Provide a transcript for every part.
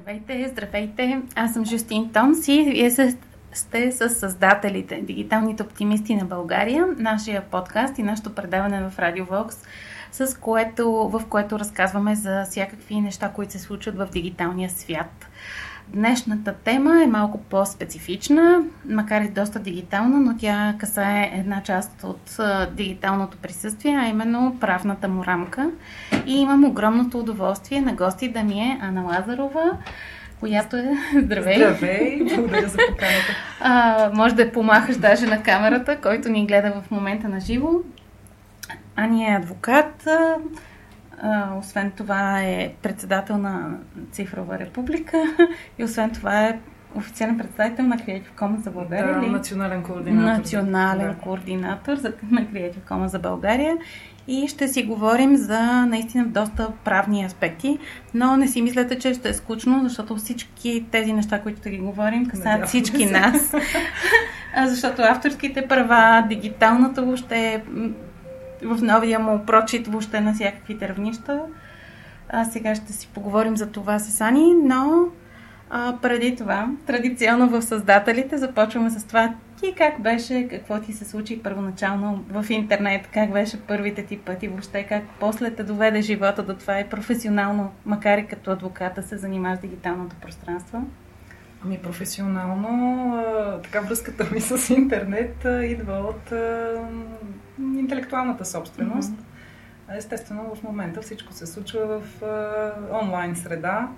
Здравейте, здравейте! Аз съм Жустин Томс и вие сте с създателите, дигиталните оптимисти на България, нашия подкаст и нашето предаване в Радио Вокс, с което, в което разказваме за всякакви неща, които се случват в дигиталния свят. Днешната тема е малко по-специфична, макар и доста дигитална, но тя касае една част от дигиталното присъствие, а именно правната му рамка. И имам огромното удоволствие на гости да ми е Ана Лазарова, която е... Здравей! Здравей! Благодаря за поканата. А, може да помахаш даже на камерата, който ни гледа в момента на живо. Ани е адвокат, а, освен това е председател на Цифрова република и освен това е официален представител на Creative Commons за България. Да, национален координатор. Национален да. координатор за, на Creative Commons за България. И ще си говорим за наистина доста правни аспекти, но не си мислете, че ще е скучно, защото всички тези неща, които да ги говорим, касаят всички нас. защото авторските права, дигиталната въобще в новия му прочит въобще на всякаквите равнища. А сега ще си поговорим за това с Ани, но а, преди това, традиционно в създателите, започваме с това ти как беше, какво ти се случи първоначално в интернет, как беше първите ти пъти, въобще как после те доведе живота до това и професионално, макар и като адвоката се занимаваш с дигиталното пространство? Ами професионално, така връзката ми с интернет идва от интелектуалната собственост. Mm-hmm. Естествено, в момента всичко се случва в онлайн среда.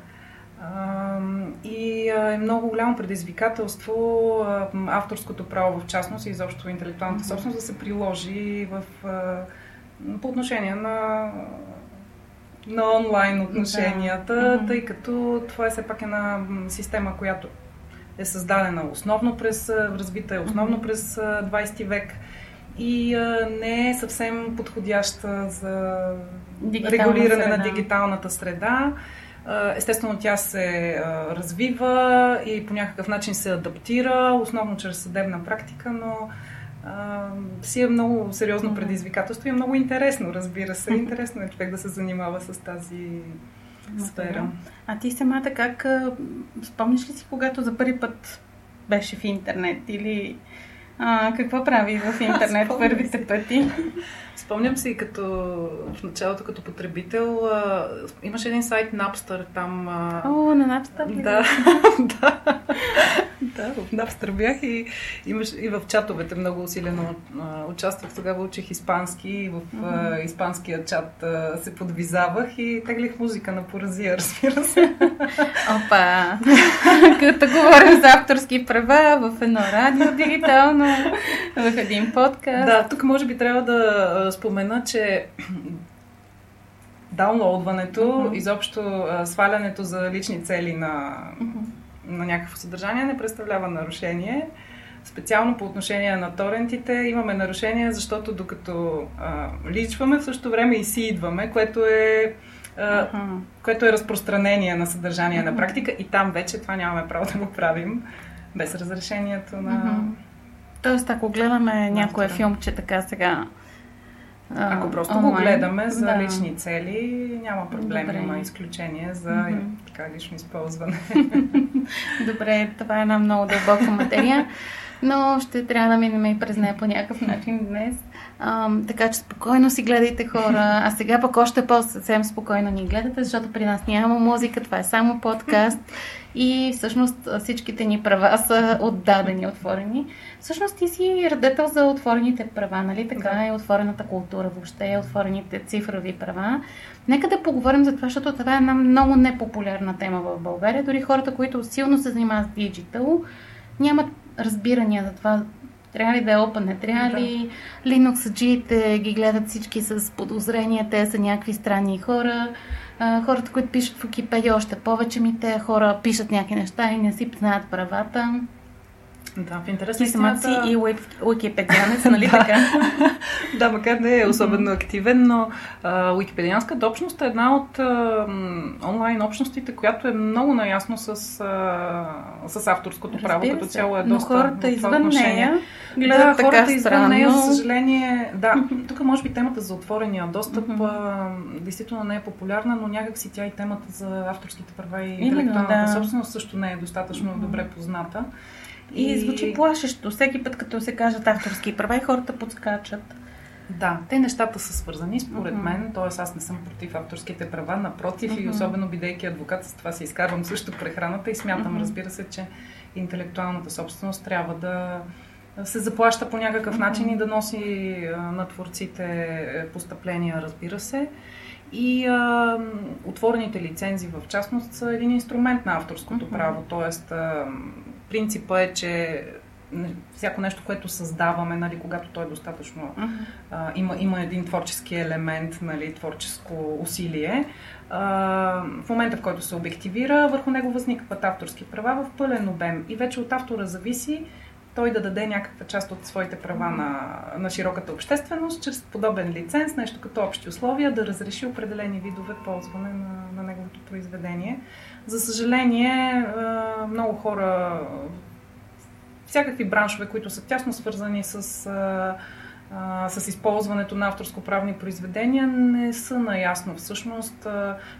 И е много голямо предизвикателство авторското право в частност и изобщо интелектуалната собственост да се приложи в, по отношение на на онлайн отношенията, да. тъй като това е все пак една система, която е създадена основно през, развита е основно през 20 век и а, не е съвсем подходяща за Дигитална регулиране среда. на дигиталната среда. Естествено, тя се развива и по някакъв начин се адаптира, основно чрез съдебна практика, но а, си е много сериозно предизвикателство и е много интересно, разбира се. Интересно е човек да се занимава с тази сфера. А ти самата как, спомниш ли си, когато за първи път беше в интернет или а, какво прави в интернет първите пъти? Спомням си като в началото като потребител а, имаше един сайт Napster там. А... О, на Napster? Да, да. Да, в Napster бях и, имаш, и в чатовете много усилено а, участвах. Тогава учих испански и в а, испанския чат а, се подвизавах и теглих музика на поразия, разбира се. Опа! като говорим за авторски права в едно радио дигитално, в един подкаст. Да, тук може би трябва да спомена, че даунлоудването, uh-huh. изобщо свалянето за лични цели на, uh-huh. На някакво съдържание не представлява нарушение. Специално по отношение на торентите имаме нарушение, защото докато а, личваме, в същото време и си идваме, което е, а, uh-huh. което е разпространение на съдържание uh-huh. на практика и там вече това нямаме право да го правим без разрешението на... Uh-huh. Тоест, ако гледаме някое филмче така сега ако просто онлайн. го гледаме за да. лични цели, няма проблем, Добре. има изключение за mm-hmm. така лично използване. Добре, това е една много дълбока материя, но ще трябва да минем и през нея по някакъв начин днес. А, така че спокойно си гледайте хора, а сега пък още по-съвсем спокойно ни гледате, защото при нас няма музика, това е само подкаст и всъщност всичките ни права са отдадени, отворени. Всъщност ти си радетел за отворените права, нали? Така да. е отворената култура въобще, отворените цифрови права. Нека да поговорим за това, защото това е една много непопулярна тема в България. Дори хората, които силно се занимават с диджитал, нямат разбирания за това трябва ли да е open, не трябва ли да. Linux-джиите ги гледат всички с подозрения, те са някакви странни хора. А, хората, които пишат в Wikipedia, още повече ми те хора пишат някакви неща и не си знаят правата. Да, в интерес самата си и уикипедианец, нали така? да, макар не е особено активен, но уикипедианската общност е една от а, онлайн общностите, която е много наясно с, а, с авторското Разбира право, като цяло е доста Но хората извън нея гледат да, хората извън нея, за съжаление, да, тук може би темата за отворения достъп а, действително не е популярна, но някак си тя и темата за авторските права и интелектуалната да. собственост също не е достатъчно добре позната. И, и звучи плашещо. Всеки път, като се кажат авторски права и хората подскачат. Да, те нещата са свързани, според uh-huh. мен. Тоест, аз не съм против авторските права, напротив, uh-huh. и особено бидейки адвокат, с това се изкарвам също прехраната и смятам, uh-huh. разбира се, че интелектуалната собственост трябва да се заплаща по някакъв начин и да носи на творците е, постъпления, разбира се. И а, отворените лицензи в частност са един инструмент на авторското право, т.е принципа е, че всяко нещо, което създаваме, нали, когато то е достатъчно, uh-huh. а, има, има един творчески елемент, нали, творческо усилие, а, в момента, в който се обективира, върху него възникват авторски права в пълен обем. И вече от автора зависи той да даде някаква част от своите права на, на широката общественост, чрез подобен лиценз, нещо като общи условия, да разреши определени видове ползване на, на неговото произведение. За съжаление, много хора, всякакви браншове, които са тясно свързани с, с използването на авторско-правни произведения, не са наясно. Всъщност,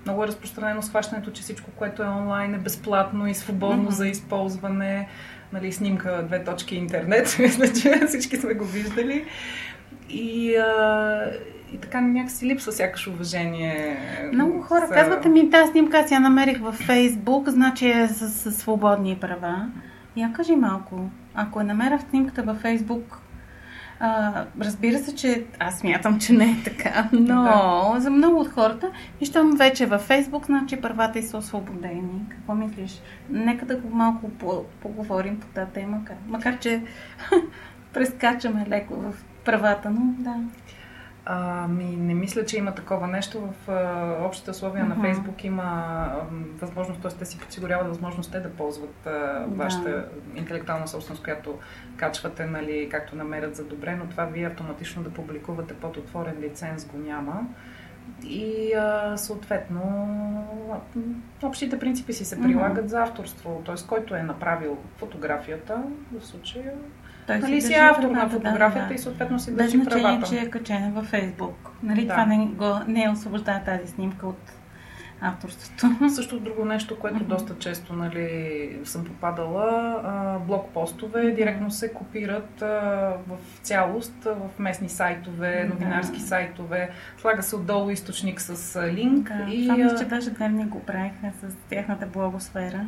много е разпространено схващането, че всичко, което е онлайн е безплатно и свободно mm-hmm. за използване. Нали, снимка две точки интернет, мисля, че всички сме го виждали. И, и така някакси липсва сякаш уважение. Много хора за... казват ми, тази снимка аз я намерих във Фейсбук, значи е с, с свободни права. Я кажи малко, ако я намеря в снимката във Фейсбук, а, разбира се, че аз смятам, че не е така, но да. за много от хората, виждам вече във Фейсбук, значи правата и са освободени. Какво мислиш? Нека да го малко поговорим по тази тема, макар че прескачаме леко в правата, но да. Ами, не мисля, че има такова нещо. В а, общите условия uh-huh. на Фейсбук има а, възможност, т.е. те си подсигуряват възможност те да ползват а, вашата да. интелектуална собственост, която качвате, нали, както намерят за добре, но това вие автоматично да публикувате под отворен лиценз го няма. И а, съответно общите принципи си се прилагат uh-huh. за авторство. Т.е. който е направил фотографията, в случая той нали си, си автор на фотографията да, да. и съответно си държи Без значение, правата. че е качена във Фейсбук. Нали, да. Това не, го, не е освобождава тази снимка от авторството. Също друго нещо, което mm-hmm. доста често нали, съм попадала, а, блокпостове директно се копират а, в цялост в местни сайтове, новинарски mm-hmm. сайтове. Слага се отдолу източник с линк. Да, и, това мисля, че даже дневник го правихме с тяхната блогосфера.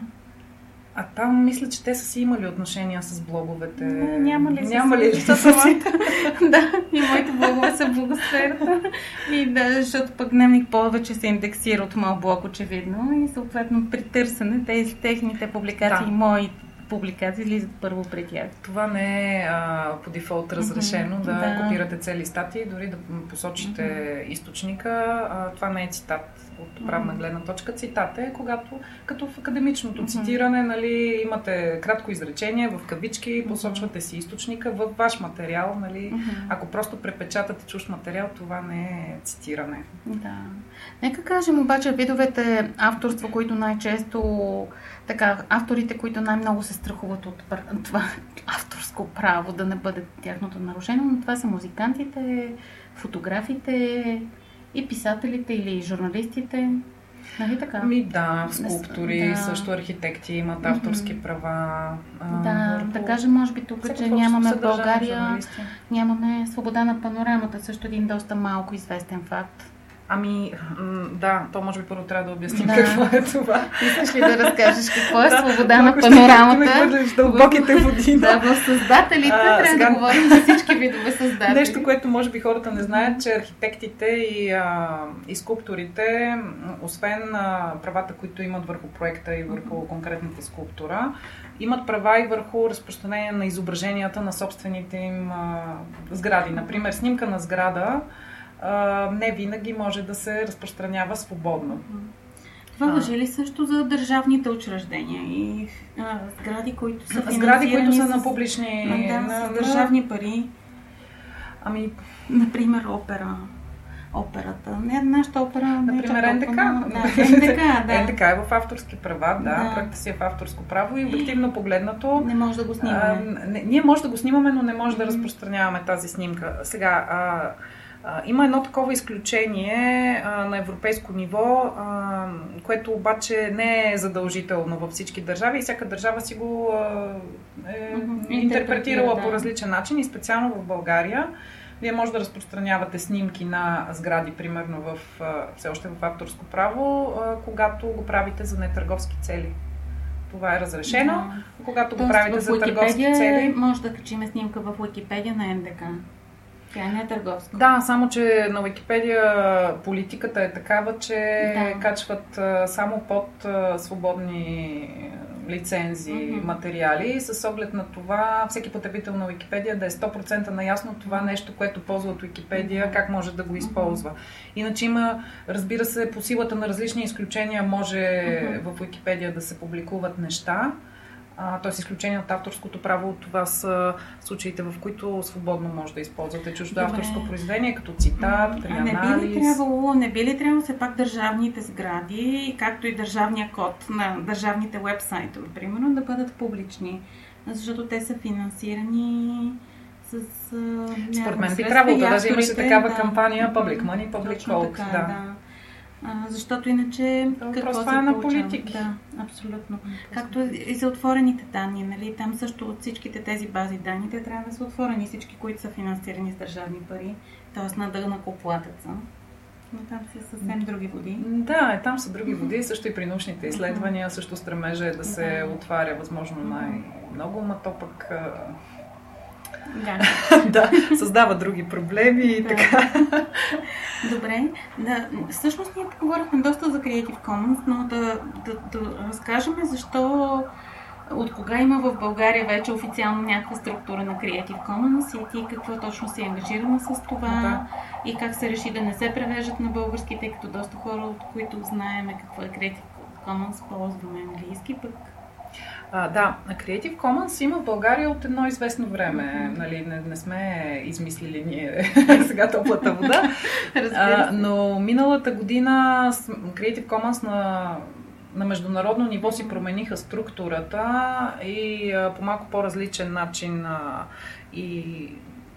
А там мисля, че те са си имали отношения с блоговете. Не, няма ли? Няма ли? да, и моите блогове са в блогосферата. И да, защото пък дневник повече се индексира от моят блог, очевидно. И съответно при търсене тези техните публикации, да. мои публикации излизат първо при тях. Това не е а, по дефолт разрешено mm-hmm, да, да копирате цели статии, дори да посочите mm-hmm. източника. А, това не е цитат от правна mm-hmm. гледна точка. Цитат е, когато като в академичното mm-hmm. цитиране нали, имате кратко изречение в кавички, посочвате си източника в ваш материал. Нали, mm-hmm. Ако просто препечатате чуж материал, това не е цитиране. Да. Нека кажем обаче видовете авторство, които най-често така, авторите, които най-много се страхуват от това авторско право да не бъде тяхното нарушено, но това са музикантите, фотографите и писателите или журналистите. Нали така? Ми да, скулптори, да. също архитекти имат авторски mm-hmm. права. Да, върху... да кажем, може би тук, че нямаме в България, нямаме свобода на панорамата, също един доста малко известен факт. Ами, да, то може би първо трябва да обясним да. какво е това. Искаш ли да разкажеш какво е свобода на панорамата? Да, в дълбоките води. Да, в създателите а, трябва сега... да говорим за всички видове създатели. Нещо, което може би хората не знаят, че архитектите и, а, и скулпторите, освен а, правата, които имат върху проекта и върху конкретната скулптура, имат права и върху разпространение на изображенията на собствените им а, сгради. Например, снимка на сграда не винаги може да се разпространява свободно. Това въжи ли също за държавните учреждения и а, сгради, които са Сгради, които са на публични... да, на, с държавни пари. Ами, Например, опера. Операта. Не, нашата опера не Например, е НДК. Да, НДК, да. НДК е в авторски права, да, Да. проектът си е в авторско право и обективно погледнато. Не може да го А, снимаме. не, ние може да го снимаме, но не може да разпространяваме тази снимка. Сега, а, а, има едно такова изключение а, на европейско ниво, а, което обаче не е задължително във всички държави и всяка държава си го а, е интерпретирала Интерпретира, по различен начин и специално в България. Вие може да разпространявате снимки на сгради, примерно в, все още в авторско право, когато го правите за нетърговски цели. Това е разрешено. Да. Когато го Тоест, правите в за търговски цели. може да качим снимка в Уикипедия на НДК. Тя не е търговска. Да, само че на Википедия политиката е такава, че Да. качват само под свободни лицензии Мгм. материали, с оглед на това всеки потребител на Википедия да е 100% наясно това нещо, което ползва от Википедия, как може да го използва. Иначе има, разбира се, по силата на различни изключения може Мгм. в Википедия да се публикуват неща. Т.е. изключение от авторското право, това са случаите, в които свободно може да използвате чуждо Добре. авторско произведение, като цитат, при А не би ли анализ. трябвало, не би ли трябвало все пак държавните сгради, както и държавния код на държавните вебсайтове, примерно, да бъдат публични? Защото те са финансирани с Според мен би трябвало да, даже имаше такава да. кампания Public Money, Public Code. да. да. А, защото иначе Това какво се е на получава? политики. Да, абсолютно. Както и за отворените данни, нали? Там също от всичките тези бази данни, те трябва да са отворени, всички, които са финансирани с държавни пари, т.е. на дъгна коплатеца. Но там са съвсем други води. Да, е, там са други води, също и при научните изследвания, също стремежа е да се отваря възможно най-много, ма то пък Да. да, създава други проблеми и Да. така. Добре. Да, всъщност ние поговорихме доста за Creative Commons, но да, да, да разкажем защо от кога има в България вече официално някаква структура на Creative Commons и ти какво точно си ангажирана с това Да. и как се реши да не се превеждат на български, тъй като доста хора, от които знаеме какво е Creative Commons, ползваме английски, пък А, да, Creative Commons има в България от едно известно време. Мгм. Нали, не, не сме измислили ние сега топлата вода. А, но миналата година Creative Commons на, на международно ниво си промениха структурата и а, по малко по-различен начин а, и,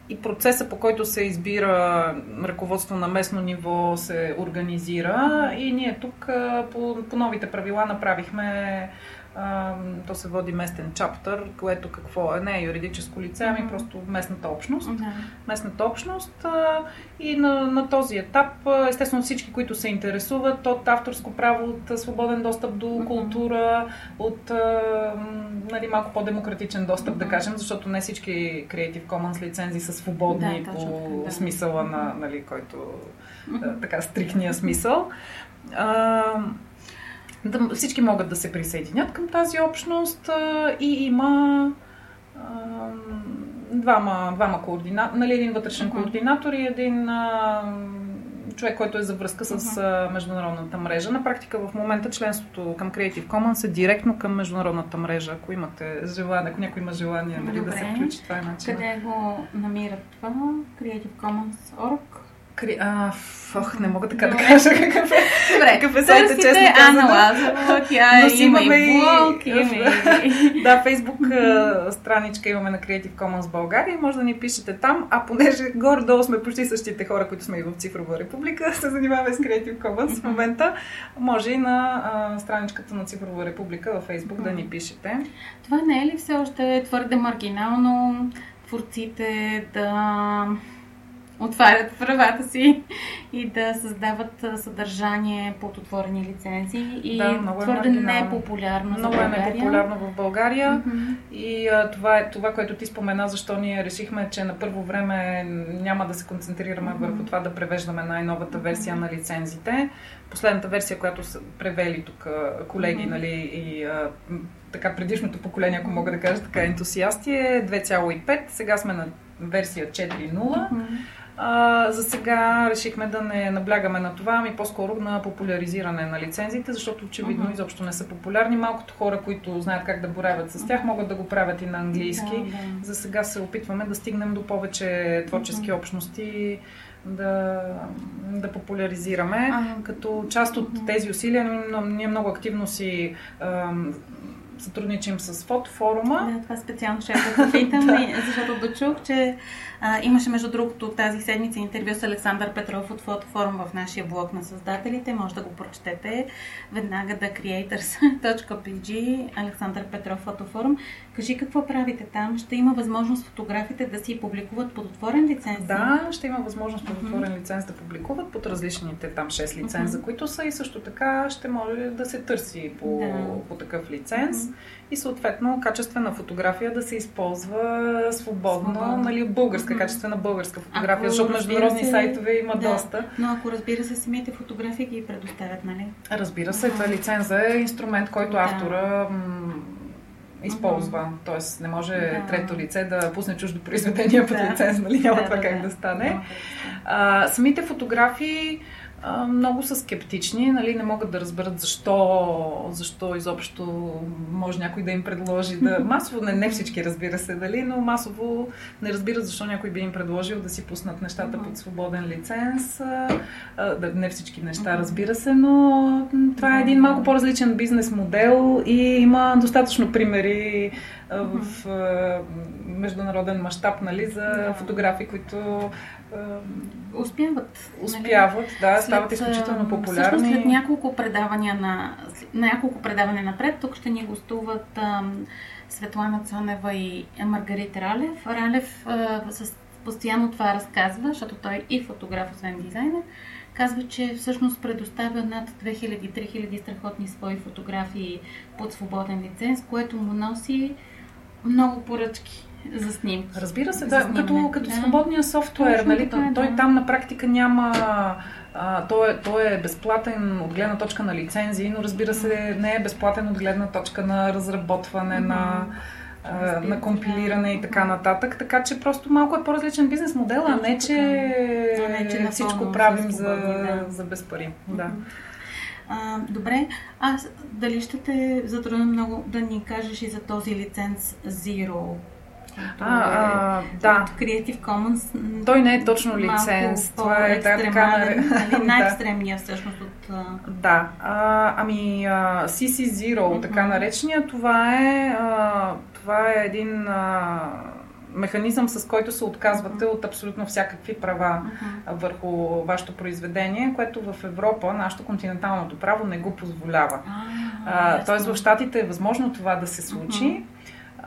и процеса по който се избира ръководство на местно ниво се организира и ние тук а, по, по новите правила направихме то се води местен чаптър, което какво е, не е юридическо лице, ами просто местната общност Да. местната общност и на, на този етап, естествено всички, които се интересуват от авторско право, от свободен достъп до култура, от нали, малко по-демократичен достъп, да кажем, защото не всички Creative Commons лицензии са свободни Да, по точно да. смисъла на, нали, който така стрикния смисъл. А, да, всички могат да се присъединят към тази общност и има двама, двама координатори, нали, един вътрешен Мгм. координатор и един а, човек, който е за връзка с Мгм. а, международната мрежа. На практика в момента членството към Creative Commons е директно към международната мрежа. Ако имате желание, ако някой има желание нали, да се включи, това е начин. Къде го намират това? Creativecommons.org? Кри... А, ох, не мога така да кажа какъв е. Добре, Какъв е сайта, честно казано. Лазарова, тя Но си има имаме и блог, има и... Да, Фейсбук страничка имаме на Creative Commons България може да ни пишете там, а понеже горе-долу сме почти същите хора, които сме и в Цифрова република, се занимаваме с Creative Commons в момента, може и на а, страничката на Цифрова република във Фейсбук да ни пишете. Това не е ли все още твърде маргинално творците да отварят правата си и да създават съдържание под отворени лицензии и Да, много е твърде маргинално. непопулярно за Много е непопулярно в България. Мгм. И а, това е това, което ти спомена, защо ние решихме, че на първо време няма да се концентрираме Мгм. върху това да превеждаме най-новата версия на лицензите. Последната версия, която са превели тук колеги, Мгм. нали, и а, така предишното поколение, ако мога да кажа така, ентусиасти е 2,5. Сега сме на версия 4.0. Мгм. А, за сега решихме да не наблягаме на това, ами по-скоро на популяризиране на лицензиите, защото очевидно uh-huh. изобщо не са популярни. Малкото хора, които знаят как да боравят с тях, могат да го правят и на английски. Да, да. За сега се опитваме да стигнем до повече творчески uh-huh. общности да, да популяризираме. А, като част от тези усилия ние много активно си сътрудничим с фотофорума. Да, това специално ще да питам, да. защото дочух, че а, имаше между другото тази седмица интервю с Александър Петров от фотофорум в нашия блог на създателите. Може да го прочетете веднага да creators.pg Александър Петров фотофорум. Кажи какво правите там? Ще има възможност фотографите да си публикуват под отворен лиценз? Да, ще има възможност под отворен uh-huh. лиценз да публикуват под различните там 6 лиценза, uh-huh. които са и също така ще може да се търси по, да. по такъв лиценз. Uh-huh и съответно качествена фотография да се използва свободно, Свободно. нали, българска, mm-hmm. качествена българска фотография, ако, защото международни се, сайтове има да, доста. Но ако разбира се, самите фотографии ги предоставят, нали? Разбира се, това лиценза е инструмент, който автора използва. Mm-hmm. Тоест не може да. трето лице да пусне чуждо произведение под да. лиценз, нали? Няма да, това да, как да, да стане. Да. А, самите фотографии много са скептични, нали, не могат да разберат защо, защо изобщо може някой да им предложи да... Масово, не, не всички разбира се, дали, но масово не разбират защо някой би им предложил да си пуснат нещата под свободен лиценз. Да, не всички неща, разбира се, но това е един малко по-различен бизнес модел и има достатъчно примери в международен мащаб нали, за фотографи, които успяват. Успяват, нали? да, стават след, изключително популярни. Всъщност след няколко предавания на, няколко предавания напред, тук ще ни гостуват ам, Светлана Цонева и Маргарита Ралев. Ралев а, с, постоянно това разказва, защото той и фотограф, освен дизайнер. Казва, че всъщност предоставя над 2000-3000 страхотни свои фотографии под свободен лиценз, което му носи много поръчки за снимки. Разбира се, да, като, като да. свободния софтуер, Точно нали, така, той да. там на практика няма а, той, е, той е безплатен от гледна точка на лицензии, но разбира се не е безплатен от гледна точка на разработване, mm-hmm. на, а, на компилиране и така нататък. Така че просто малко е по-различен бизнес модел, а не че, а не, че всичко правим за, да. за без пари. Mm-hmm. Да. А, добре, аз дали ще те затрудня много да ни кажеш и за този лиценз Zero? А, а, да. Creative Commons. Той не е точно лиценз. Това е така. Нали, най-екстремния всъщност от. Да. А, ами а, CC Zero, mm-hmm. така наречения, това е, а, това е един. А, механизъм, с който се отказвате от абсолютно всякакви права uh-huh. върху вашето произведение, което в Европа, нашето континенталното право не го позволява. Uh-huh. Тоест в Штатите е възможно това да се случи. Uh-huh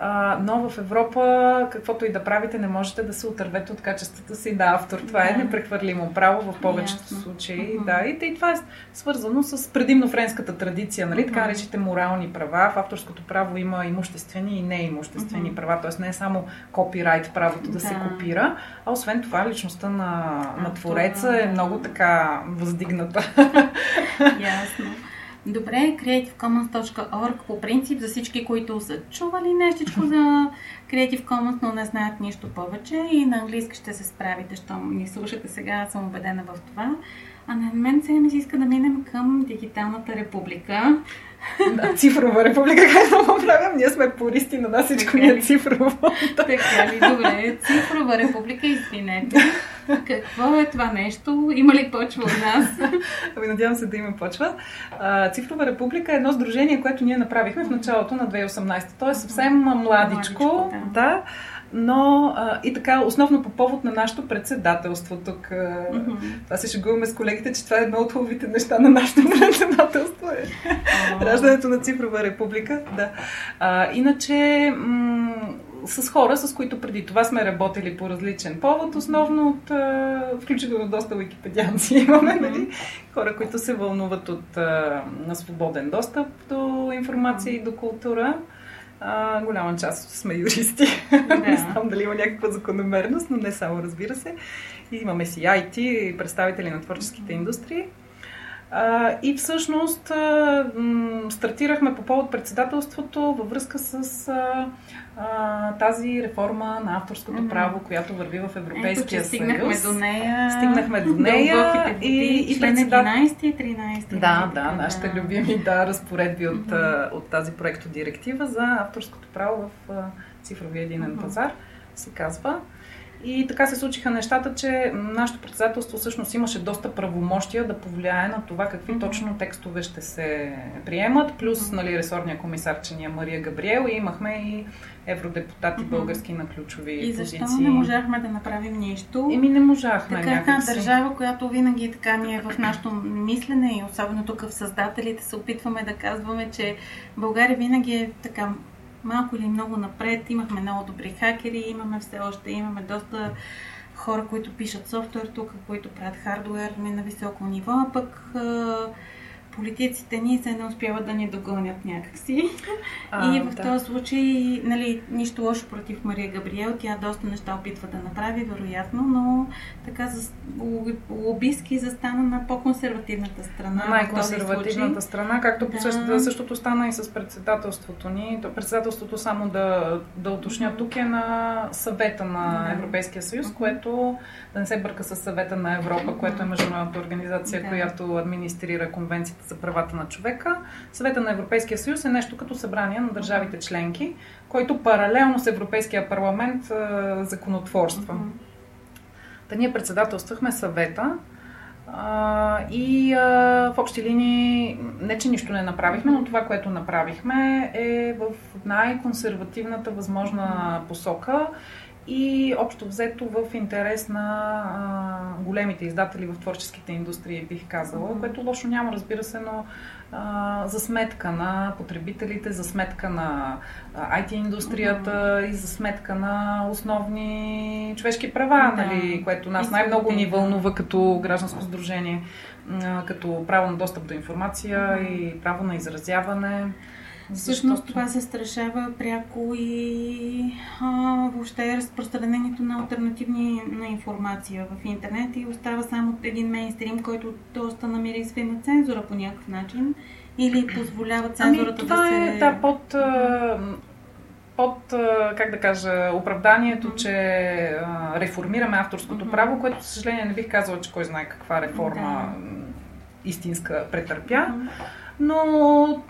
а, но в Европа, каквото и да правите, не можете да се отървете от качеството си да автор. Това е да. е непрехвърлимо право в повечето Ясно. случаи. Uh-huh. Да, и, и това е свързано с предимно френската традиция, нали? Uh-huh. така наречите морални права. В авторското право има имуществени и неимуществени uh-huh. права, т.е. не е само копирайт правото да, да се копира, а освен това личността на, на твореца е много така въздигната. Ясно. Добре, creativecommons.org по принцип за всички, които са чували нещичко за Creative Commons, но не знаят нищо повече и на английски ще се справите, щом ни слушате сега, съм убедена в това. А на мен сега ми се иска да минем към Дигиталната република. Да, цифрова република, как да го правим? Ние сме пористи, на нас всичко ни е цифрово. така ли, добре. Цифрова република, извинете. Какво е това нещо? Има ли почва от нас? Ами надявам се да има почва. Цифрова република е едно сдружение, което ние направихме в началото на 2018. То е съвсем младичко. младичко да. да но а, и така, основно по повод на нашето председателство тук. Mm-hmm. Това се шегуваме с колегите, че това е едно от хубавите неща на нашето председателство. Е. Oh. Раждането на Цифрова република. Да. А, иначе, м- с хора, с които преди това сме работили по различен повод, основно от, включително доста википедианци имаме, нали? Хора, които се вълнуват от на свободен достъп до информация и до култура. А, голяма част сме юристи. Да. не знам дали има някаква закономерност, но не само, разбира се. И имаме си IT, представители на творческите индустрии. А, и всъщност а, м, стартирахме по повод председателството във връзка с а, а, тази реформа на авторското Мгм. право, която върви в Европейския Ето, стигнахме съюз. до нея. Стигнахме до нея и- и член председател- 11 и 13. Да, да, нашите любими да, разпоредби от, а, от тази проектодиректива за авторското право в цифровия единен Мгм. пазар, се казва. И така се случиха нещата, че нашето председателство всъщност имаше доста правомощия да повлияе на това какви Мгм. точно текстове ще се приемат, плюс нали, ресорния комисар, че ни е Мария Габриел и имахме и евродепутати Мгм. български на ключови И защо позиции. не можахме да направим нищо? Еми не можахме Така една държава, която винаги така ни е в нашето мислене и особено тук в създателите се опитваме да казваме, че България винаги е така малко или много напред. Имахме много добри хакери, имаме все още, имаме доста хора, които пишат софтуер тук, които правят хардуер на високо ниво, а пък политиците ни се не успяват да ни догонят някакси. А, и в да. този случай, нали, нищо лошо против Мария Габриел, тя доста неща опитва да направи, вероятно, но така за, лобистки застана на по-консервативната страна. най-консервативната страна, както по Да. същото, същото стана и с председателството ни. То Председателството само да, да уточня тук е на съвета на Да. Европейския съюз, което да не се бърка с съвета на Европа, което е международната организация, Да. която администрира Конвенцията за правата на човека. Съвета на Европейския съюз е нещо като събрание на държавите членки, който паралелно с Европейския парламент законотворства. Та ние председателствахме съвета а, и а, в общи линии, не че нищо не направихме, но това, което направихме е в най-консервативната възможна посока и общо взето в интерес на а, големите издатели в творческите индустрии, бих казала, Мгм. което лошо няма, разбира се, но а, за сметка на потребителите, за сметка на IT индустрията и за сметка на основни човешки права, Да. нали, което нас най-много ни вълнува като гражданско сдружение, а, като право на достъп до информация Мгм. и право на изразяване. Всъщност Защото- това се страшава пряко и а, въобще разпространението на альтернативни на информация в интернет и остава само един мейнстрим, който доста намирисва и на цензура по някакъв начин или позволява цензурата ами, това да се... е да, под, под, как да кажа, оправданието, Мгм. че реформираме авторското Мгм. право, което, съжаление, не бих казала, че кой знае каква реформа Да. истинска претърпя. Мгм. Но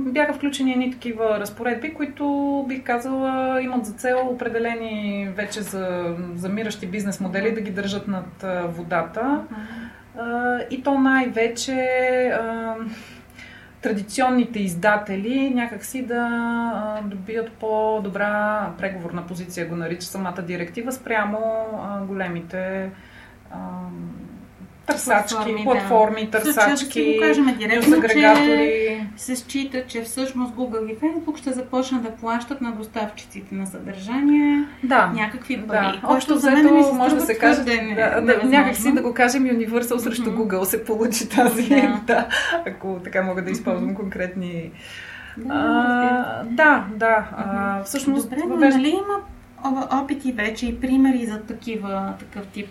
бяха включени едни такива разпоредби, които бих казала имат за цел определени вече за замиращи бизнес модели да ги държат над водата. И то най-вече традиционните издатели някакси да добият по-добра преговорна позиция, го нарича самата директива, спрямо големите търсачки, Платформи, платформи, да. търсачки, го кажем директно, че се счита, че всъщност Google и Facebook ще започнат да плащат на доставчиците на съдържание Да. някакви пари. Да, общо за мен ми взето се може да се каже, да, да, някакси да го кажем Universal срещу Мгм. Google се получи тази, Да. да, ако така мога да използвам конкретни... Да, А, да, да, а, всъщност Добре, но въвежда- нали има опити вече и примери за такива, такъв тип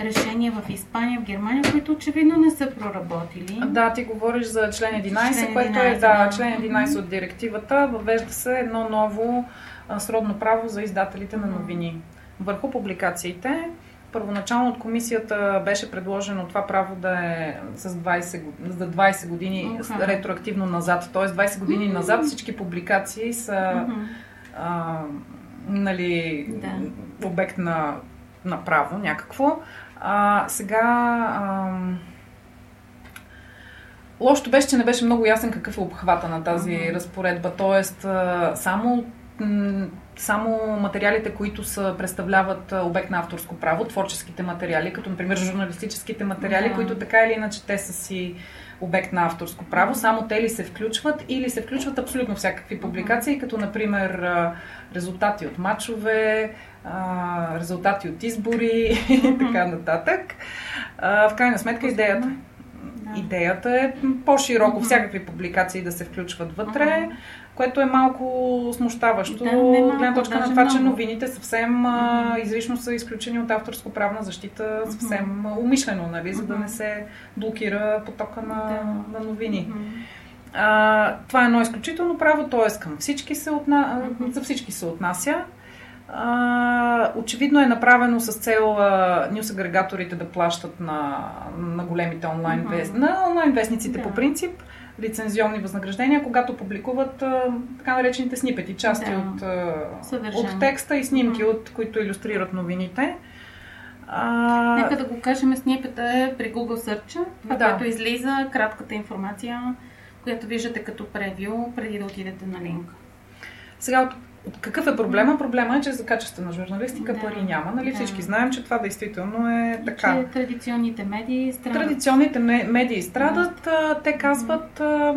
решения в Испания, в Германия, които очевидно не са проработили. Да, ти говориш за член 11, Член което 11, е да, член 11 от директивата. Въвежда се едно ново а, сродно право за издателите на новини. Върху публикациите, първоначално от комисията беше предложено това право да е с 20, год- за 20 години Аха. ретроактивно назад. Т.е. 20 години Мгм. назад всички публикации са Мгм. а, нали, Да. обект на, на право някакво. А, сега ам, лошото беше, че не беше много ясен какъв е обхвата на тази Мгм. разпоредба. Тоест, а, само, само материалите, които са, представляват а, обект на авторско право, творческите материали, като например журналистическите материали, Да. които така или иначе те са си обект на авторско право, само те ли се включват или се включват абсолютно всякакви публикации, като например резултати от матчове, резултати от избори и така нататък. В крайна сметка идеята. Идеята е по-широко, всякакви публикации да се включват вътре, което е малко смущаващо. Да, не малко, гледна точка на това, че новините съвсем а, изрично са изключени от авторско-правна защита, съвсем умишлено, нали, за да не се блокира потока на, Да. на новини. Мгм. А, това е едно изключително право, т.е. към всички се отна... Мгм. за всички се отнася. А, очевидно е направено с цел нюс агрегаторите да плащат на, на големите онлайн, Мгм. вест... на онлайн вестниците Да. по принцип лицензионни възнаграждения, когато публикуват а, така наречените снипети, части Да. от, а, от текста и снимки, Мгм. от които иллюстрират новините. А, Нека да го кажем, снипета е при Google Search, това, Да. което излиза, кратката информация, която виждате като превю, преди да отидете на линк. Сега, от какъв е проблема? Проблема е, че за качествена журналистика Да. пари няма. Нали? Да. Всички знаем, че това действително е така. Че традиционните медии страдат. Традиционните ме- медии страдат. а, Те казват, а,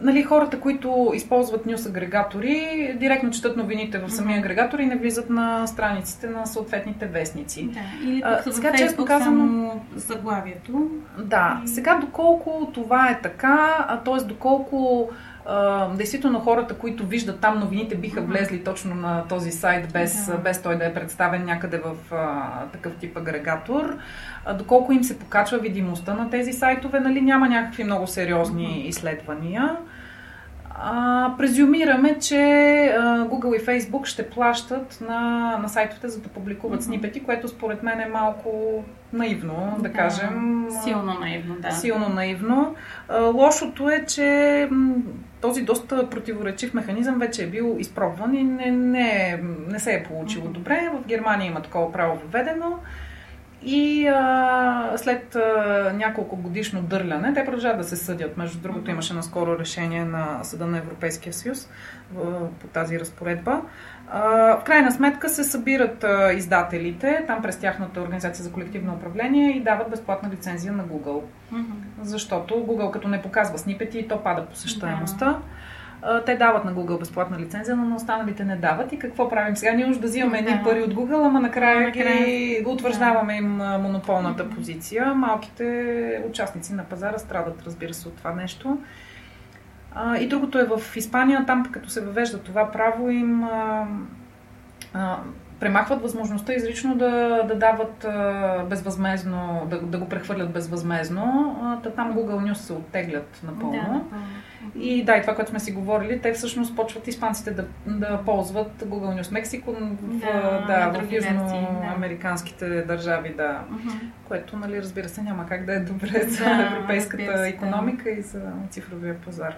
нали, хората, които използват нюс агрегатори, директно четат новините в самия агрегатор и не влизат на страниците на съответните вестници. Да, или А, пък сега, в честно Facebook казано- заглавието. Да, И- сега доколко това е така, а т.е. доколко а, действително хората, които виждат там новините, биха влезли точно на този сайт, без, Да. без той да е представен някъде в а, такъв тип агрегатор, а, доколко им се покачва видимостта на тези сайтове, нали, няма някакви много сериозни Мгм. изследвания. А, презюмираме, че а, Google и Facebook ще плащат на, на сайтовете, за да публикуват Мгм. снипети, което според мен е малко наивно, да, Да, кажем. Силно наивно, да. Силно наивно. А, Лошото е, че този доста противоречив механизъм вече е бил изпробван и не, не, не се е получило Мгм. добре. В Германия има такова право въведено. И а, след а, няколко годишно дърляне, те продължават да се съдят. Между другото, имаше наскоро решение на Съда на Европейския съюз в- по тази разпоредба. В крайна сметка се събират издателите, там през тяхната организация за колективно управление и дават безплатна лицензия на Google. Мгм. Защото Google като не показва снипети, то пада посещаемостта. А, Те дават на Google безплатна лицензия, но на останалите не дават. И какво правим сега? Ние уж да взимаме едни Да. пари от Google, ама накрая, ги утвърждаваме им монополната позиция. Малките участници на пазара страдат, разбира се, от това нещо. А, и другото е в Испания, там като се въвежда това право, им а, а, премахват възможността изрично да, да дават а, безвъзмезно, да, да го прехвърлят безвъзмезно. А, та там Google News се оттеглят напълно. Да, напълно. И да, и това, което сме си говорили, те всъщност почват испанците да, да ползват Google News Мексико в, Да, да, в други версии, да. южноамериканските държави, да. Мгм. Което, нали, разбира се, няма как да е добре за Да, европейската економика и за цифровия пазар.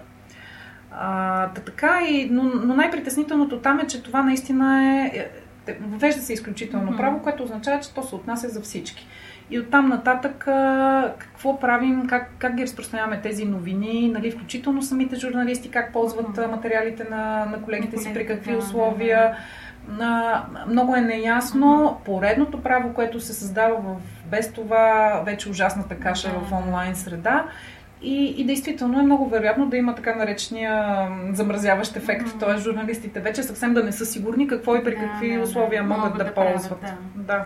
А, та така и, но, но най-притеснителното там е, че това наистина е, е въвежда се изключително Мгм. право, което означава, че то се отнася за всички. И оттам нататък а, какво правим, как, как ги разпространяваме тези новини, нали, включително самите журналисти, как ползват а, материалите на, на колегите си, при какви условия. А, много е неясно. Поредното право, което се създава в без това вече ужасната каша Да. в онлайн среда. И, и действително е много вероятно да има така наречения замразяващ ефект. Мгм. Т.е. журналистите вече съвсем да не са сигурни какво и при Да, какви да, да. условия могат, Могат да, да правят, ползват. да. да.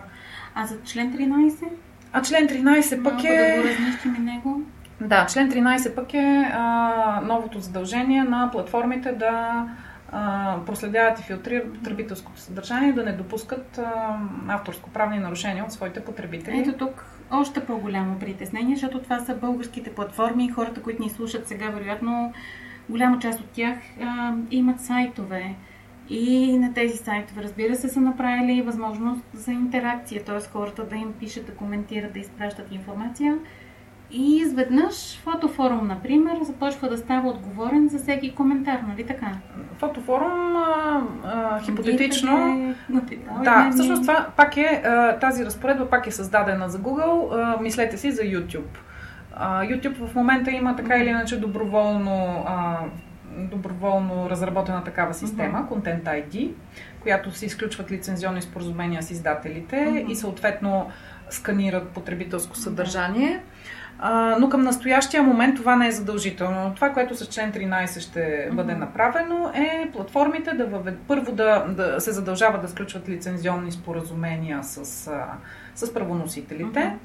А за член 13? А член 13 пък е... да го разнищим и него. Да, член 13 пък е а, новото задължение на платформите да а, проследяват и филтрират потребителското съдържание, да не допускат а, авторско-правни нарушения от своите потребители. Ето тук още по-голямо притеснение, защото това са българските платформи и хората, които ни слушат сега, вероятно голяма част от тях а, имат сайтове. И на тези сайтове, разбира се, са направили възможност за интеракция, т.е. хората да им пишат, да коментират, да изпращат информация. И изведнъж фотофорум, например, започва да става отговорен за всеки коментар, нали така? Фотофорум, а, а, хипотетично, Да, всъщност това пак е, тази разпоредба пак е създадена за Google. А, Мислете си за YouTube. А, YouTube в момента има така или иначе доброволно, а, доброволно разработена такава система, Content ID, която се изключват лицензионни споразумения с издателите Мгм. и съответно сканират потребителско съдържание. А, но към настоящия момент това не е задължително. Това, което с член 13 ще бъде направено е платформите да въвед... първо да, да се задължават да сключват лицензионни споразумения с, с правоносителите.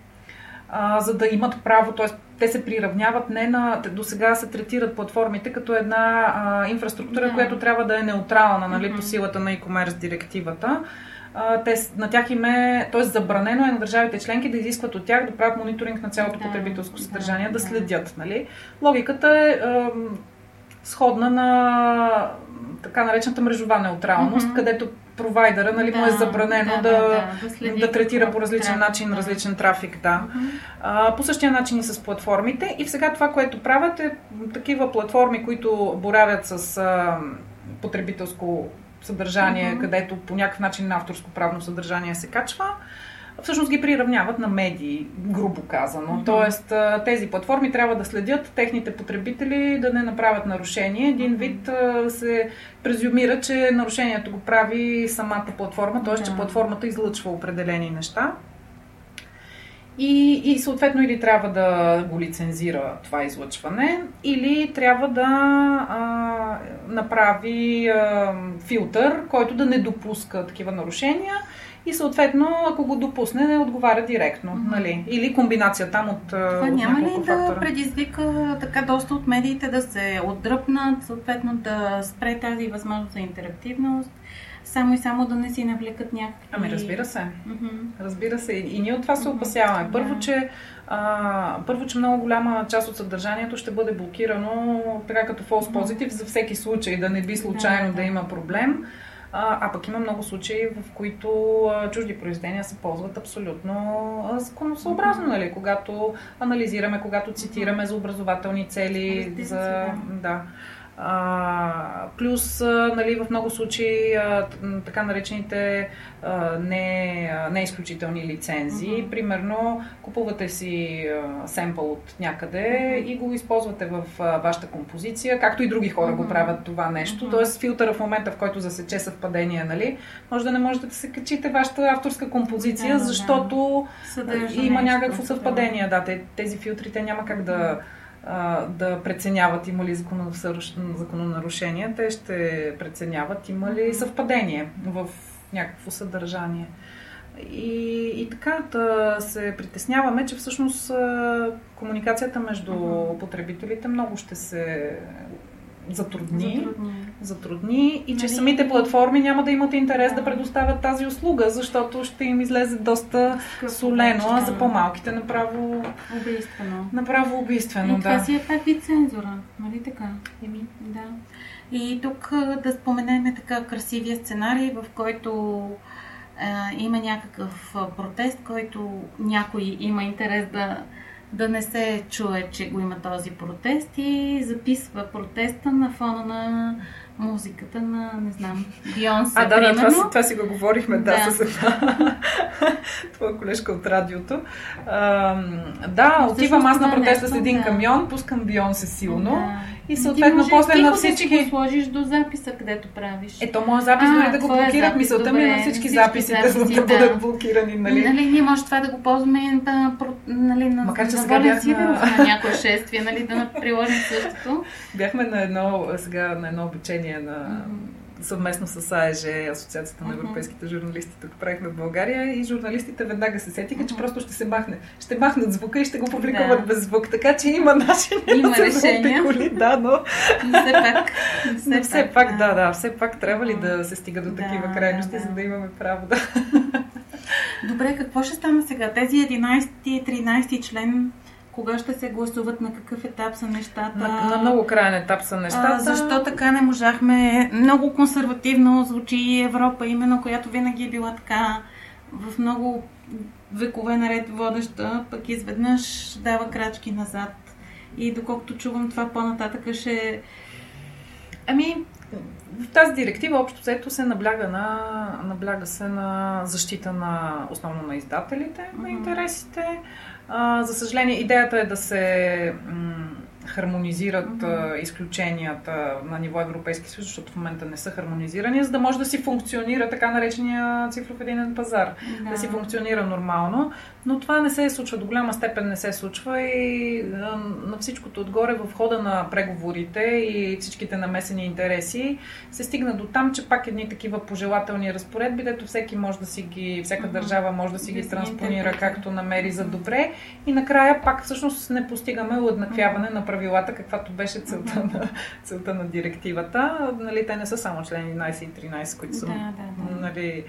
А, за да имат право, т.е. те се приравняват не на... До сега се третират платформите като една а, инфраструктура, да. която трябва да е неутрална, нали, mm-hmm. по силата на e-commerce директивата. Те, на тях им е, т.е. забранено е на държавите членки да изискват от тях да правят мониторинг на цялото да, потребителско съдържание, да, да следят. Нали? Логиката е а, сходна на така наречената мрежова неутралност, mm-hmm. където провайдера, нали, да, му е забранено да, да, да, да, да третира по различен трафик, начин да. различен трафик. Да. Uh-huh. А, по същия начин и с платформите. И сега това, което правят е такива платформи, които боравят с а, потребителско съдържание, uh-huh. където по някакъв начин на авторско правно съдържание се качва всъщност ги приравняват на медии, грубо казано. Mm-hmm. Тоест, тези платформи трябва да следят техните потребители да не направят нарушение. Един вид се презюмира, че нарушението го прави самата платформа, т.е. че платформата излъчва определени неща. И, и съответно или трябва да го лицензира това излъчване, или трябва да а, направи а, филтър, който да не допуска такива нарушения и съответно, ако го допусне, не отговаря директно. Mm-hmm. Нали? Или комбинация там от. Това от няма ли фактора. да предизвика така доста от медиите да се отдръпнат, съответно да спре тази възможност за интерактивност? Само и само да не си навлекат някакви... Ами разбира се. Mm-hmm. Разбира се. И ние от това се опасяваме. Първо, yeah. че, а, първо, че много голяма част от съдържанието ще бъде блокирано така като false positive mm-hmm. за всеки случай, да не би случайно yeah, да, да има проблем. А, а пък има много случаи, в които а, чужди произведения се ползват абсолютно законосъобразно, нали? когато анализираме, когато цитираме за образователни цели, за... Да. А, плюс, а, нали, в много случаи а, така наречените а, не, не изключителни лицензии. Mm-hmm. Примерно, купувате си а, семпъл от някъде mm-hmm. и го използвате в а, вашата композиция, както и други хора mm-hmm. го правят това нещо. Mm-hmm. Тоест, филтъра в момента, в който засече съвпадение, нали, може да не можете да се качите вашата авторска композиция, yeah, защото yeah. има някакво съвпадение. Да, тези филтри те няма как да. Mm-hmm да преценяват има ли закононарушения, те ще преценяват има ли съвпадение в някакво съдържание. И, и така да се притесняваме, че всъщност комуникацията между потребителите много ще се затрудни, затрудни. затрудни и че нали? самите платформи няма да имат интерес да. предоставят тази услуга, защото ще им излезе доста Скъпо, солено, а за по-малките направо убийствено. Направо убийствено, и да. Това си е пак вид цензура, нали така? Еми. Да. И тук да споменем така красивия сценарий, в който е, има някакъв протест, който някой има интерес да да не се чуе, че го има този протест и записва протеста на фона на музиката на, не знам, Бионсе, А, да, да, това, си, това си го говорихме, да, да с една твоя колежка от радиото. А, да, отивам аз на протеста с един да. камион, пускам Бионсе силно да. И съответно после на всички... Ти го сложиш до записа, където правиш. Ето, моят запис дори да го блокират. Мисълта ми е на всички, всички записи, записи да, да бъдат блокирани. Нали? нали, ние може това да го ползваме да, нали, на, Макар, че на сега бяхме... на... на някое шествие, нали, да приложим същото. Бяхме на едно, сега на едно обучение на mm-hmm съвместно с АЕЖ, Асоциацията на европейските журналисти, тук правихме в България и журналистите веднага се сетиха, че просто ще се махне. Ще махнат звука и ще го публикуват да. без звук. Така че има начин има да се коли, да, но... но все пак, все, но все пак, да, да, все пак трябва ли да се стига до такива да, крайности, да, да. за да имаме право да... Добре, какво ще стане сега? Тези 11 и 13 член кога ще се гласуват, на какъв етап са нещата. На, на много крайен етап са нещата. А, защо така не можахме? Много консервативно звучи Европа, именно която винаги е била така в много векове наред водеща, пък изведнъж дава крачки назад. И доколкото чувам това по-нататък ще... Ами, в тази директива общо взето се набляга, на, набляга се на защита на основно на издателите, mm-hmm. на интересите, за съжаление, идеята е да се хармонизират mm-hmm. изключенията на ниво Европейски съюз, защото в момента не са хармонизирани, за да може да си функционира така наречения цифров единен пазар, да, да си функционира нормално. Но това не се случва, до голяма степен не се случва и на всичкото отгоре в хода на преговорите и всичките намесени интереси се стигна до там, че пак едни такива пожелателни разпоредби, дето всеки може да си ги, всяка mm-hmm. държава може да си ги транспонира както намери за добре и накрая пак всъщност не постигаме уеднаквяване на правилата, каквато беше целта, на, целта на директивата. Нали, те не са само члени 11 и 13, които са да, да, да. Нали,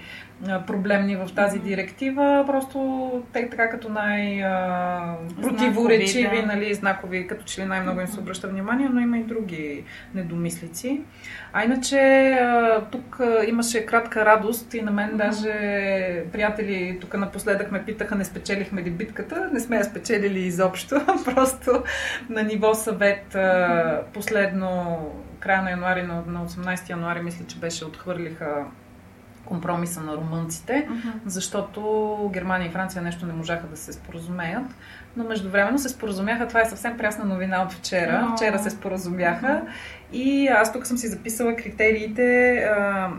проблемни в тази директива, просто те така като най-противоречиви, да. нали, знакови, като че ли най-много им се обръща внимание, но има и други недомислици. А иначе тук имаше кратка радост и на мен даже приятели тук напоследък ме питаха, не спечелихме ли битката. Не сме я спечелили изобщо. Просто на ниво съвет последно края на януари, на 18 януари, мисля, че беше отхвърлиха компромиса на румънците, uh-huh. защото Германия и Франция нещо не можаха да се споразумеят. Но междувременно се споразумяха, това е съвсем прясна новина от вчера. Uh-huh. Вчера се споразумяха uh-huh. И аз тук съм си записала критериите, а,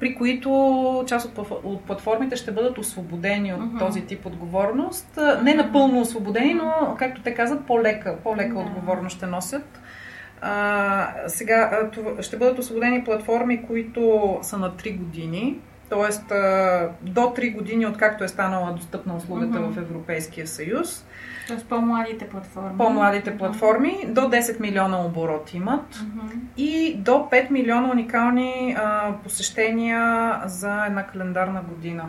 при които част от, от платформите ще бъдат освободени от uh-huh. този тип отговорност. Не напълно освободени, но, както те казват, по-лека, по-лека uh-huh. отговорност ще носят а, сега това, ще бъдат освободени платформи, които са на 3 години, т.е. до 3 години, откакто е станала достъпна услугата uh-huh. в Европейския съюз. Тоест по-младите платформи. По-младите платформи до 10 милиона оборот имат uh-huh. и до 5 милиона уникални а, посещения за една календарна година.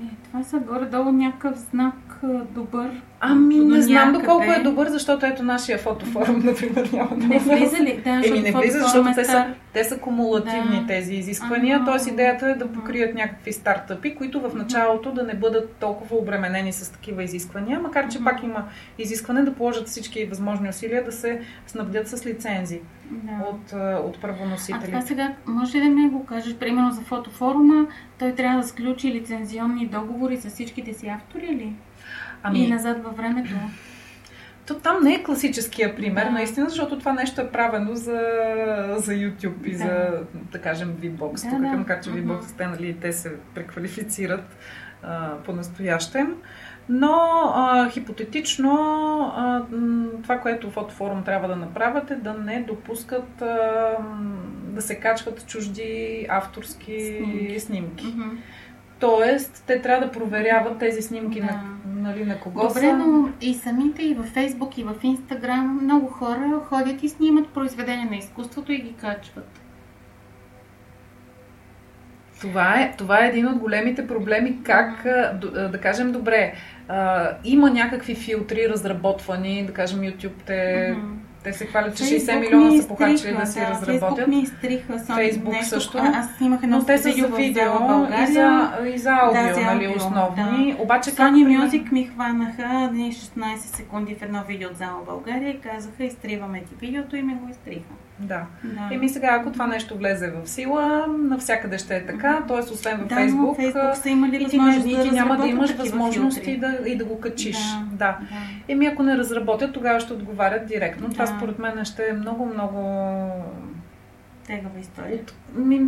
Е, това са горе-долу някакъв знак добър. Ами не знам доколко е добър, защото ето нашия фотофорум, например, няма да Не влиза ли? Да, Еми не влиза, защото те са, те са кумулативни да. тези изисквания, т.е. идеята е да покрият някакви стартъпи, които в началото да не бъдат толкова обременени с такива изисквания, макар че пак има изискване да положат всички възможни усилия да се снабдят с лицензи да. от, от правоносители. А това сега, може ли да ми го кажеш, примерно за фотофорума, той трябва да сключи лицензионни договори с всичките си автори ли? Ами... И назад във времето. То там не е класическия пример, да. наистина, защото това нещо е правено за, за YouTube и да. за, да кажем, VBOX. Да, Тук да. макар че VBOX, те, нали, те се преквалифицират а, по-настоящем. Но а, хипотетично а, това, което фотофорум трябва да направят е да не допускат а, да се качват чужди авторски снимки. снимки. Mm-hmm. Тоест, те трябва да проверяват тези снимки да. на, нали, на кого Добре, са. но и самите и във Фейсбук, и в Инстаграм много хора ходят и снимат произведения на изкуството и ги качват. Това е, това е един от големите проблеми. Как, да, кажем, добре, а, има някакви филтри разработвани, да кажем, YouTube те. Mm-hmm те се хвалят, че 60 милиона са похарчили да си да, разработят. Фейсбук ми изтриха Фейсбук нещо. също. А, аз имах едно Но те са за видео и за, и за аудио, да, за нали, основни. Да. Обаче Sony Music ми хванаха 16 секунди в едно видео от зала България и казаха, изтриваме ти видеото и ме го изтриха. Да. да. Еми сега, ако това нещо влезе в сила, навсякъде ще е така, т.е. освен в да, Фейсбук, Фейсбук са имали и ти, да ти няма да имаш възможности да, и да го качиш. Да. да. да. Еми ако не разработят, тогава ще отговарят директно. Да. Това според мен ще е много, много тегава история. От, ми,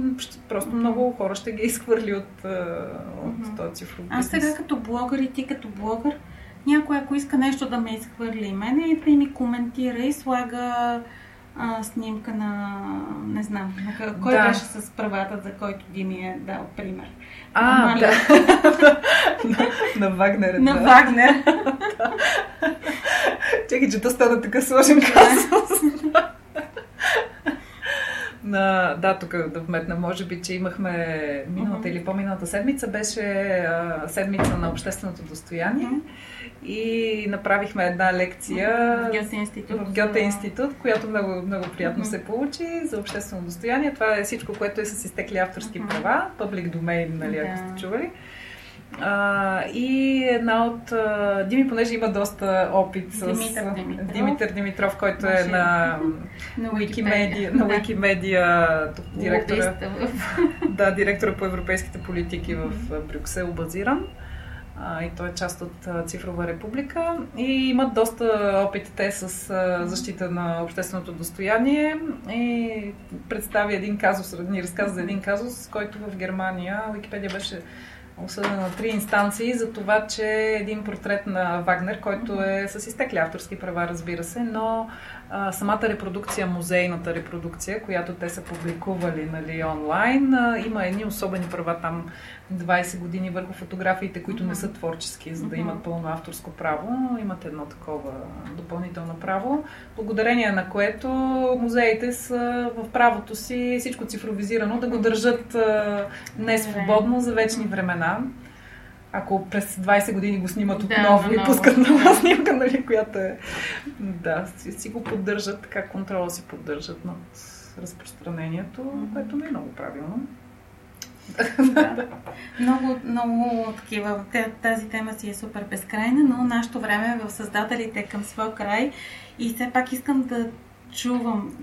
просто mm-hmm. много хора ще ги изхвърли от, от mm-hmm. този цифров Аз сега като блогър и ти като блогър, някой ако иска нещо да ме изхвърли мене, и ми коментира и слага а, снимка на, не знам, на, кой да. беше с правата, за който Дими е дал пример. А, а да. на, на Вагнер. На да. Вагнер. Чекай, че то стана така сложен казус. На, да, тук да вметна, може би, че имахме миналата uh-huh. или по-миналата седмица, беше а, седмица на общественото достояние. Uh-huh и направихме една лекция в Гьоте институт, в Гьоте институт която много, много приятно mm-hmm. се получи за обществено достояние. Това е всичко, което е с изтекли авторски mm-hmm. права, public domain, нали, ако сте чували. А, и една от... А, Дими, понеже има доста опит с Димитър Димитров, Димитър Димитров който е на, на Wikimedia, на Wikimedia директора, да, директора по европейските политики в Брюксел базиран. и той е част от Цифрова република. И имат доста опит те с защита на общественото достояние. И представи един казус, ни разказа за един казус, който в Германия Википедия беше осъдена на три инстанции за това, че един портрет на Вагнер, който е с изтекли авторски права, разбира се, но а, самата репродукция, музейната репродукция, която те са публикували нали, онлайн, а, има едни особени права там 20 години върху фотографиите, които не са творчески, за да имат пълно авторско право. Имат едно такова допълнително право, благодарение на което музеите са в правото си всичко цифровизирано, да го държат не свободно за вечни времена ако през 20 години го снимат отново да, и пускат нова снимка, нали, която е... Да, си, си го поддържат, така контрола си поддържат над разпространението, mm-hmm. което не е много правилно. да. много, много такива. Тази тема си е супер безкрайна, но нашето време е в създателите към своя край и все пак искам да чувам,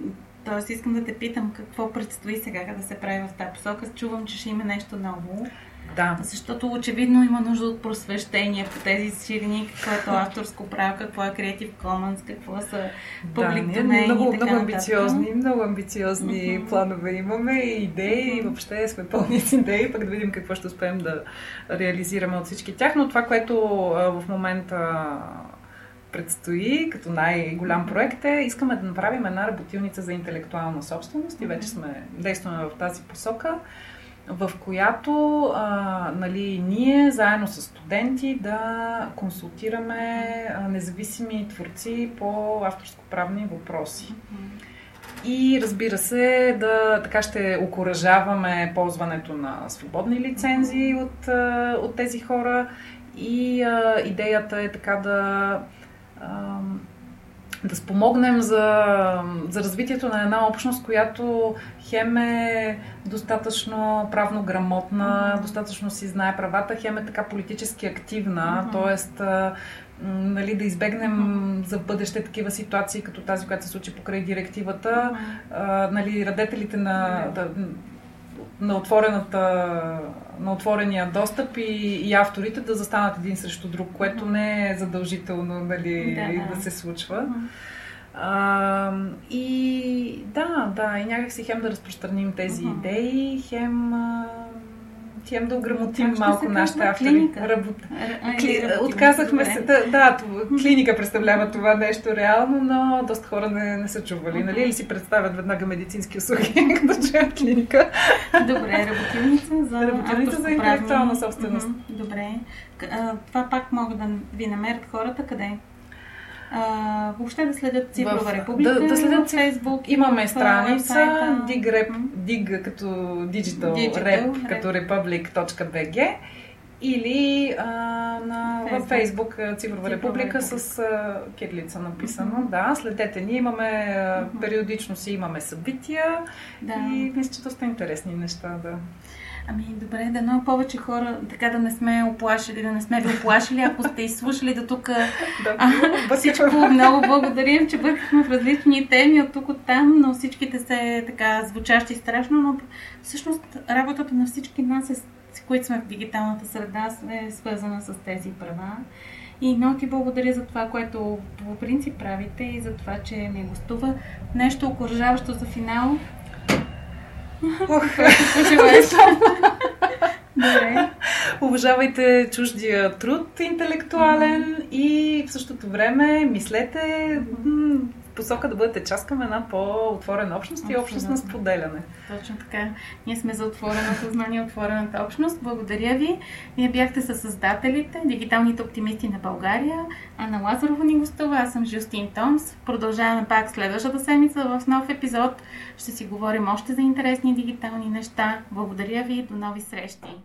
т.е. искам да те питам какво предстои сега да се прави в тази посока. Чувам, че ще има нещо ново. Да. Защото очевидно има нужда от просвещение по тези ширини, какво е то авторско право, какво е Creative Commons, какво са публик да, много, много амбициозни, много амбициозни uh-huh. планове имаме и идеи, uh-huh. и въобще сме пълни с идеи, пък да видим какво ще успеем да реализираме от всички тях. Но това, което в момента предстои като най-голям проект е, искаме да направим една работилница за интелектуална собственост и вече сме действаме в тази посока в която а, нали, ние заедно с студенти да консултираме а, независими творци по авторско-правни въпроси. И разбира се, да така ще окоръжаваме ползването на свободни лицензии от, от тези хора. И а, идеята е така да. А, да спомогнем за, за развитието на една общност, която хем е достатъчно правно грамотна, mm-hmm. достатъчно си знае правата, хем е така политически активна, mm-hmm. т.е. Нали, да избегнем mm-hmm. за бъдеще такива ситуации, като тази, която се случи покрай директивата. Mm-hmm. А, нали, радетелите на, да, на, отворената, на отворения достъп и, и авторите да застанат един срещу друг, което не е задължително нали, да, да. да се случва. А, и да, да, и някак си хем да разпространим тези uh-huh. идеи, хем а, хем да ограмотим малко нашите автори. Клиника. Работ... Кли... Отказахме се. Да, да, клиника представлява това нещо реално, но доста хора не, не са чували. Нали? Или си представят веднага медицински услуги, като чуят клиника. Добре, работилница за, работилница за интелектуална собственост. Добре. Това пак могат да ви намерят хората къде? А, въобще да следят Цифрова в, република да, да следят Facebook. Имаме страница Dig, Rep, Dig като Digital, Digital Rep, Rep като republic.bg или а, на Facebook. във Facebook Цифрова република с а, кирлица написано. Mm-hmm. Да, следете ни. Имаме mm-hmm. периодично си имаме събития да. и мисля, че доста интересни неща. Да. Ами добре, да но повече хора така да не сме оплашили, да не сме ви оплашили, ако сте изслушали до тук. Всичко много благодарим, че бъркахме в различни теми от тук от там, но всичките се така звучащи страшно, но всъщност работата на всички нас, е, които сме в дигиталната среда, е свързана с тези права. И много ти благодаря за това, което по принцип правите и за това, че ми гостува. Нещо окоръжаващо за финал. Ох, Добре. Уважавайте чуждия труд, интелектуален mm-hmm. и в същото време мислете посока да бъдете част към една по-отворена общност и общност на споделяне. Точно така. Ние сме за отвореното знание, отворената общност. Благодаря ви. Вие бяхте със създателите, дигиталните оптимисти на България. Ана Лазарова ни гостува, аз съм Жустин Томс. Продължаваме пак следващата седмица в нов епизод. Ще си говорим още за интересни дигитални неща. Благодаря ви. До нови срещи.